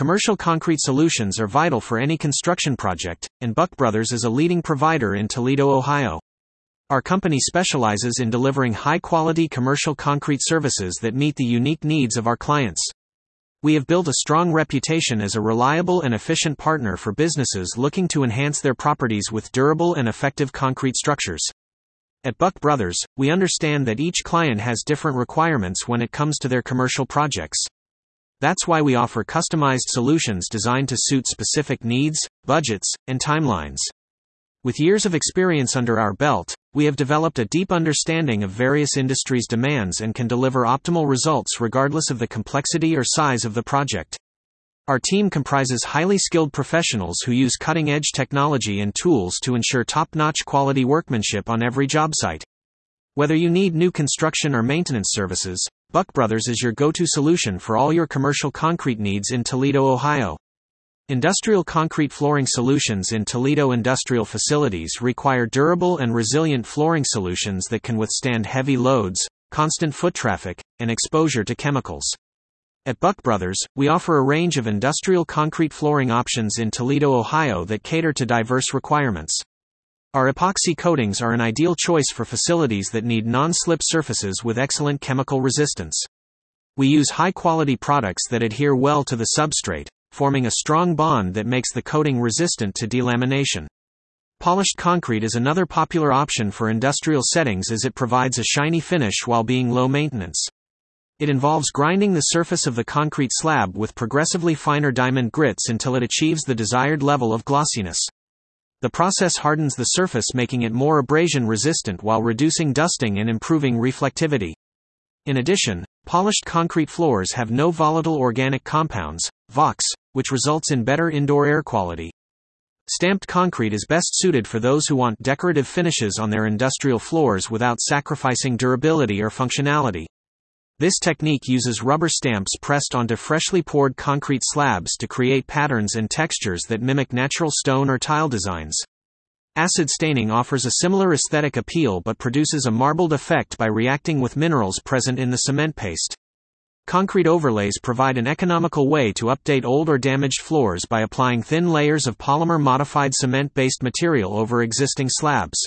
Commercial concrete solutions are vital for any construction project, and Buck Brothers is a leading provider in Toledo, Ohio. Our company specializes in delivering high quality commercial concrete services that meet the unique needs of our clients. We have built a strong reputation as a reliable and efficient partner for businesses looking to enhance their properties with durable and effective concrete structures. At Buck Brothers, we understand that each client has different requirements when it comes to their commercial projects. That's why we offer customized solutions designed to suit specific needs, budgets, and timelines. With years of experience under our belt, we have developed a deep understanding of various industries' demands and can deliver optimal results regardless of the complexity or size of the project. Our team comprises highly skilled professionals who use cutting edge technology and tools to ensure top notch quality workmanship on every job site. Whether you need new construction or maintenance services, Buck Brothers is your go to solution for all your commercial concrete needs in Toledo, Ohio. Industrial concrete flooring solutions in Toledo industrial facilities require durable and resilient flooring solutions that can withstand heavy loads, constant foot traffic, and exposure to chemicals. At Buck Brothers, we offer a range of industrial concrete flooring options in Toledo, Ohio that cater to diverse requirements. Our epoxy coatings are an ideal choice for facilities that need non slip surfaces with excellent chemical resistance. We use high quality products that adhere well to the substrate, forming a strong bond that makes the coating resistant to delamination. Polished concrete is another popular option for industrial settings as it provides a shiny finish while being low maintenance. It involves grinding the surface of the concrete slab with progressively finer diamond grits until it achieves the desired level of glossiness. The process hardens the surface, making it more abrasion resistant while reducing dusting and improving reflectivity. In addition, polished concrete floors have no volatile organic compounds, VOCs, which results in better indoor air quality. Stamped concrete is best suited for those who want decorative finishes on their industrial floors without sacrificing durability or functionality. This technique uses rubber stamps pressed onto freshly poured concrete slabs to create patterns and textures that mimic natural stone or tile designs. Acid staining offers a similar aesthetic appeal but produces a marbled effect by reacting with minerals present in the cement paste. Concrete overlays provide an economical way to update old or damaged floors by applying thin layers of polymer modified cement based material over existing slabs.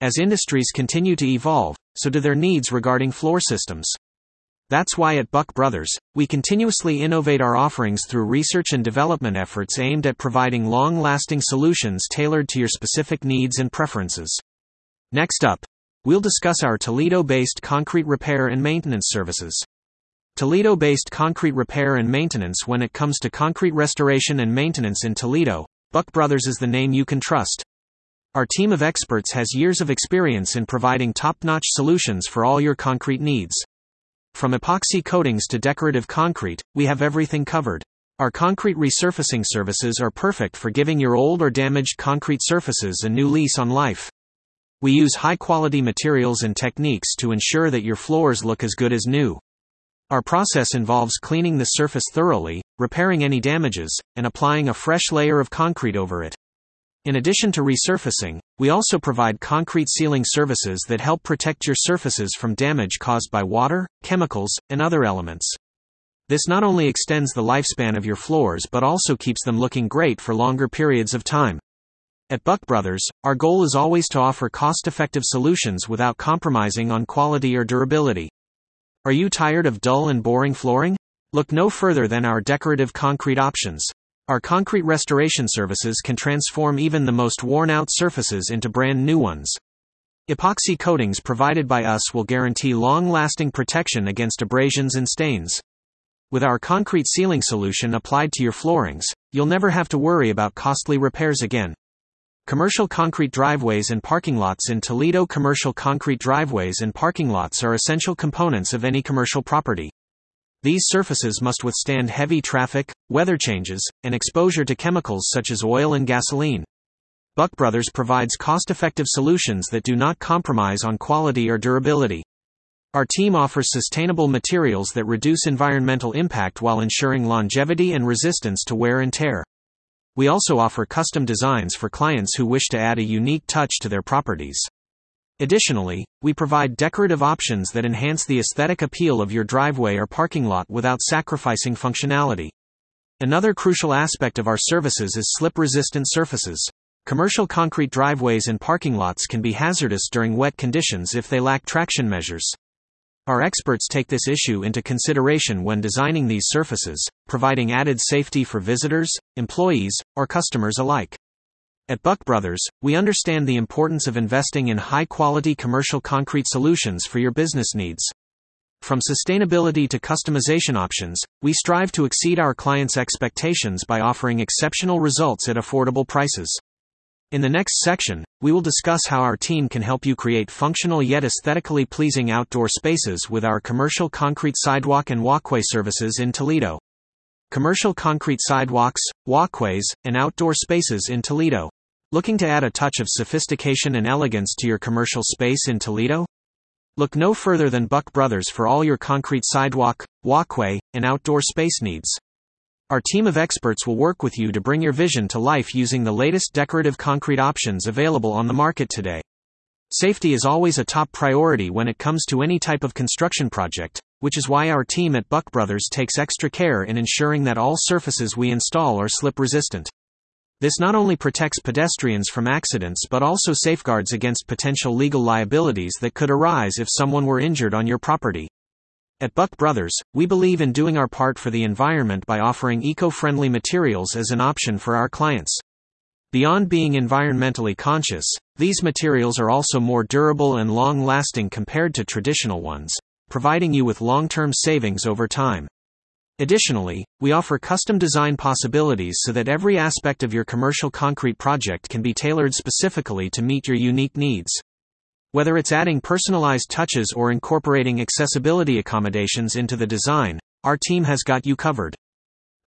As industries continue to evolve, so do their needs regarding floor systems. That's why at Buck Brothers, we continuously innovate our offerings through research and development efforts aimed at providing long lasting solutions tailored to your specific needs and preferences. Next up, we'll discuss our Toledo based concrete repair and maintenance services. Toledo based concrete repair and maintenance When it comes to concrete restoration and maintenance in Toledo, Buck Brothers is the name you can trust. Our team of experts has years of experience in providing top notch solutions for all your concrete needs. From epoxy coatings to decorative concrete, we have everything covered. Our concrete resurfacing services are perfect for giving your old or damaged concrete surfaces a new lease on life. We use high quality materials and techniques to ensure that your floors look as good as new. Our process involves cleaning the surface thoroughly, repairing any damages, and applying a fresh layer of concrete over it. In addition to resurfacing, we also provide concrete sealing services that help protect your surfaces from damage caused by water, chemicals, and other elements. This not only extends the lifespan of your floors but also keeps them looking great for longer periods of time. At Buck Brothers, our goal is always to offer cost effective solutions without compromising on quality or durability. Are you tired of dull and boring flooring? Look no further than our decorative concrete options. Our concrete restoration services can transform even the most worn out surfaces into brand new ones. Epoxy coatings provided by us will guarantee long lasting protection against abrasions and stains. With our concrete sealing solution applied to your floorings, you'll never have to worry about costly repairs again. Commercial concrete driveways and parking lots in Toledo Commercial concrete driveways and parking lots are essential components of any commercial property. These surfaces must withstand heavy traffic, weather changes, and exposure to chemicals such as oil and gasoline. Buck Brothers provides cost effective solutions that do not compromise on quality or durability. Our team offers sustainable materials that reduce environmental impact while ensuring longevity and resistance to wear and tear. We also offer custom designs for clients who wish to add a unique touch to their properties. Additionally, we provide decorative options that enhance the aesthetic appeal of your driveway or parking lot without sacrificing functionality. Another crucial aspect of our services is slip resistant surfaces. Commercial concrete driveways and parking lots can be hazardous during wet conditions if they lack traction measures. Our experts take this issue into consideration when designing these surfaces, providing added safety for visitors, employees, or customers alike. At Buck Brothers, we understand the importance of investing in high quality commercial concrete solutions for your business needs. From sustainability to customization options, we strive to exceed our clients' expectations by offering exceptional results at affordable prices. In the next section, we will discuss how our team can help you create functional yet aesthetically pleasing outdoor spaces with our commercial concrete sidewalk and walkway services in Toledo. Commercial concrete sidewalks, walkways, and outdoor spaces in Toledo. Looking to add a touch of sophistication and elegance to your commercial space in Toledo? Look no further than Buck Brothers for all your concrete sidewalk, walkway, and outdoor space needs. Our team of experts will work with you to bring your vision to life using the latest decorative concrete options available on the market today. Safety is always a top priority when it comes to any type of construction project, which is why our team at Buck Brothers takes extra care in ensuring that all surfaces we install are slip resistant. This not only protects pedestrians from accidents but also safeguards against potential legal liabilities that could arise if someone were injured on your property. At Buck Brothers, we believe in doing our part for the environment by offering eco friendly materials as an option for our clients. Beyond being environmentally conscious, these materials are also more durable and long lasting compared to traditional ones, providing you with long term savings over time. Additionally, we offer custom design possibilities so that every aspect of your commercial concrete project can be tailored specifically to meet your unique needs. Whether it's adding personalized touches or incorporating accessibility accommodations into the design, our team has got you covered.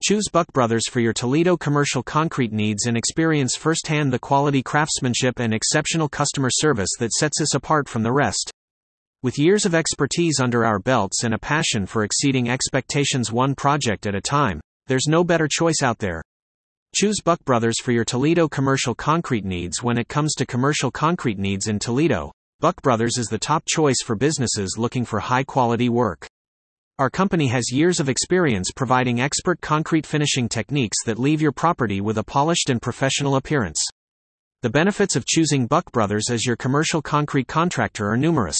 Choose Buck Brothers for your Toledo commercial concrete needs and experience firsthand the quality craftsmanship and exceptional customer service that sets us apart from the rest. With years of expertise under our belts and a passion for exceeding expectations one project at a time, there's no better choice out there. Choose Buck Brothers for your Toledo commercial concrete needs when it comes to commercial concrete needs in Toledo. Buck Brothers is the top choice for businesses looking for high quality work. Our company has years of experience providing expert concrete finishing techniques that leave your property with a polished and professional appearance. The benefits of choosing Buck Brothers as your commercial concrete contractor are numerous.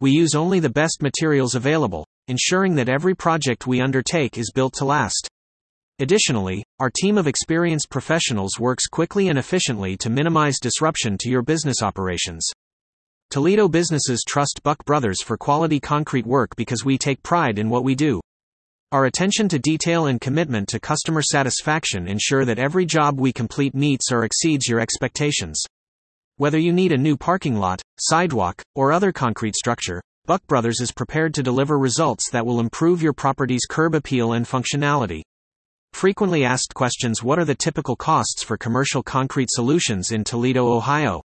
We use only the best materials available, ensuring that every project we undertake is built to last. Additionally, our team of experienced professionals works quickly and efficiently to minimize disruption to your business operations. Toledo businesses trust Buck Brothers for quality concrete work because we take pride in what we do. Our attention to detail and commitment to customer satisfaction ensure that every job we complete meets or exceeds your expectations. Whether you need a new parking lot, sidewalk, or other concrete structure, Buck Brothers is prepared to deliver results that will improve your property's curb appeal and functionality. Frequently asked questions What are the typical costs for commercial concrete solutions in Toledo, Ohio?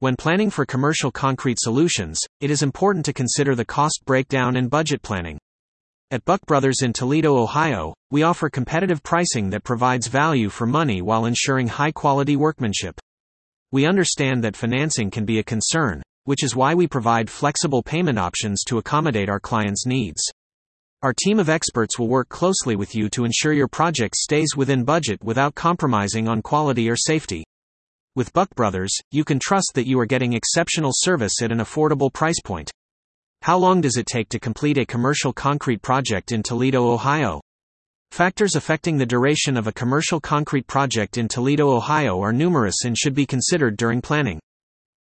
When planning for commercial concrete solutions, it is important to consider the cost breakdown and budget planning. At Buck Brothers in Toledo, Ohio, we offer competitive pricing that provides value for money while ensuring high quality workmanship. We understand that financing can be a concern, which is why we provide flexible payment options to accommodate our clients' needs. Our team of experts will work closely with you to ensure your project stays within budget without compromising on quality or safety. With Buck Brothers, you can trust that you are getting exceptional service at an affordable price point. How long does it take to complete a commercial concrete project in Toledo, Ohio? Factors affecting the duration of a commercial concrete project in Toledo, Ohio are numerous and should be considered during planning.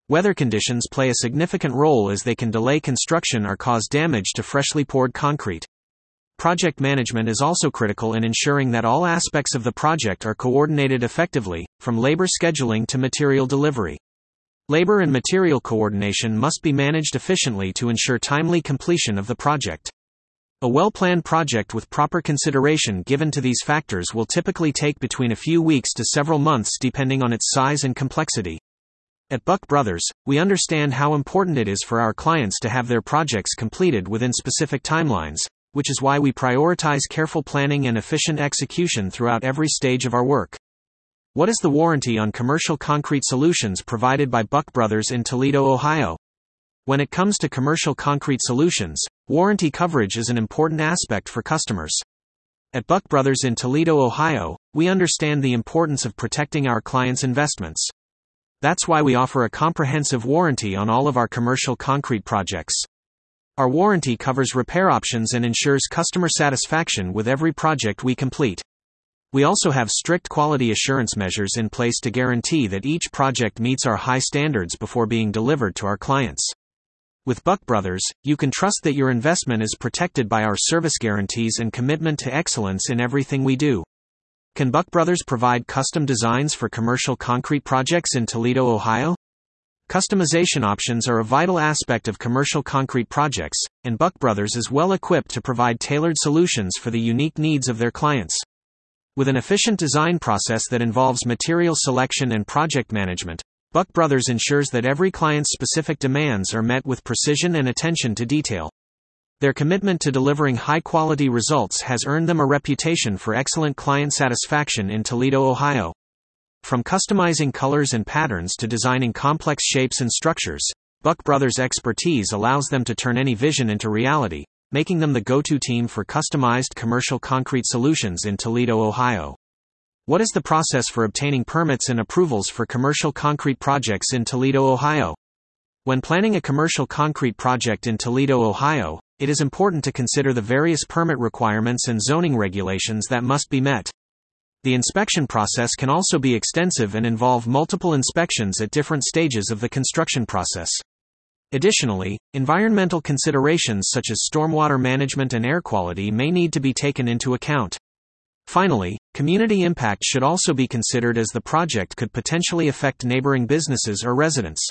Weather conditions play a significant role as they can delay construction or cause damage to freshly poured concrete. Project management is also critical in ensuring that all aspects of the project are coordinated effectively, from labor scheduling to material delivery. Labor and material coordination must be managed efficiently to ensure timely completion of the project. A well planned project with proper consideration given to these factors will typically take between a few weeks to several months depending on its size and complexity. At Buck Brothers, we understand how important it is for our clients to have their projects completed within specific timelines, which is why we prioritize careful planning and efficient execution throughout every stage of our work. What is the warranty on commercial concrete solutions provided by Buck Brothers in Toledo, Ohio? When it comes to commercial concrete solutions, warranty coverage is an important aspect for customers. At Buck Brothers in Toledo, Ohio, we understand the importance of protecting our clients' investments. That's why we offer a comprehensive warranty on all of our commercial concrete projects. Our warranty covers repair options and ensures customer satisfaction with every project we complete. We also have strict quality assurance measures in place to guarantee that each project meets our high standards before being delivered to our clients. With Buck Brothers, you can trust that your investment is protected by our service guarantees and commitment to excellence in everything we do. Can Buck Brothers provide custom designs for commercial concrete projects in Toledo, Ohio? Customization options are a vital aspect of commercial concrete projects, and Buck Brothers is well equipped to provide tailored solutions for the unique needs of their clients. With an efficient design process that involves material selection and project management, Buck Brothers ensures that every client's specific demands are met with precision and attention to detail. Their commitment to delivering high quality results has earned them a reputation for excellent client satisfaction in Toledo, Ohio. From customizing colors and patterns to designing complex shapes and structures, Buck Brothers' expertise allows them to turn any vision into reality, making them the go to team for customized commercial concrete solutions in Toledo, Ohio. What is the process for obtaining permits and approvals for commercial concrete projects in Toledo, Ohio? When planning a commercial concrete project in Toledo, Ohio, it is important to consider the various permit requirements and zoning regulations that must be met. The inspection process can also be extensive and involve multiple inspections at different stages of the construction process. Additionally, environmental considerations such as stormwater management and air quality may need to be taken into account. Finally, community impact should also be considered as the project could potentially affect neighboring businesses or residents.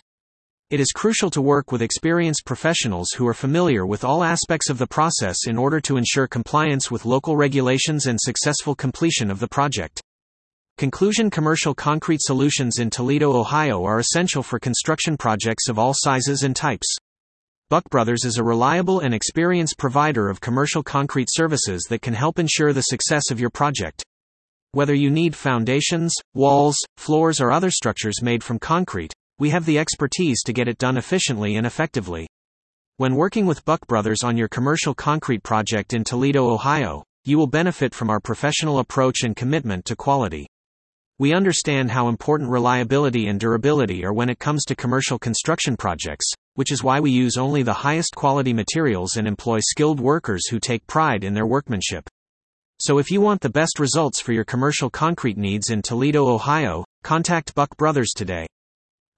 It is crucial to work with experienced professionals who are familiar with all aspects of the process in order to ensure compliance with local regulations and successful completion of the project. Conclusion Commercial concrete solutions in Toledo, Ohio are essential for construction projects of all sizes and types. Buck Brothers is a reliable and experienced provider of commercial concrete services that can help ensure the success of your project. Whether you need foundations, walls, floors, or other structures made from concrete, we have the expertise to get it done efficiently and effectively. When working with Buck Brothers on your commercial concrete project in Toledo, Ohio, you will benefit from our professional approach and commitment to quality. We understand how important reliability and durability are when it comes to commercial construction projects, which is why we use only the highest quality materials and employ skilled workers who take pride in their workmanship. So if you want the best results for your commercial concrete needs in Toledo, Ohio, contact Buck Brothers today.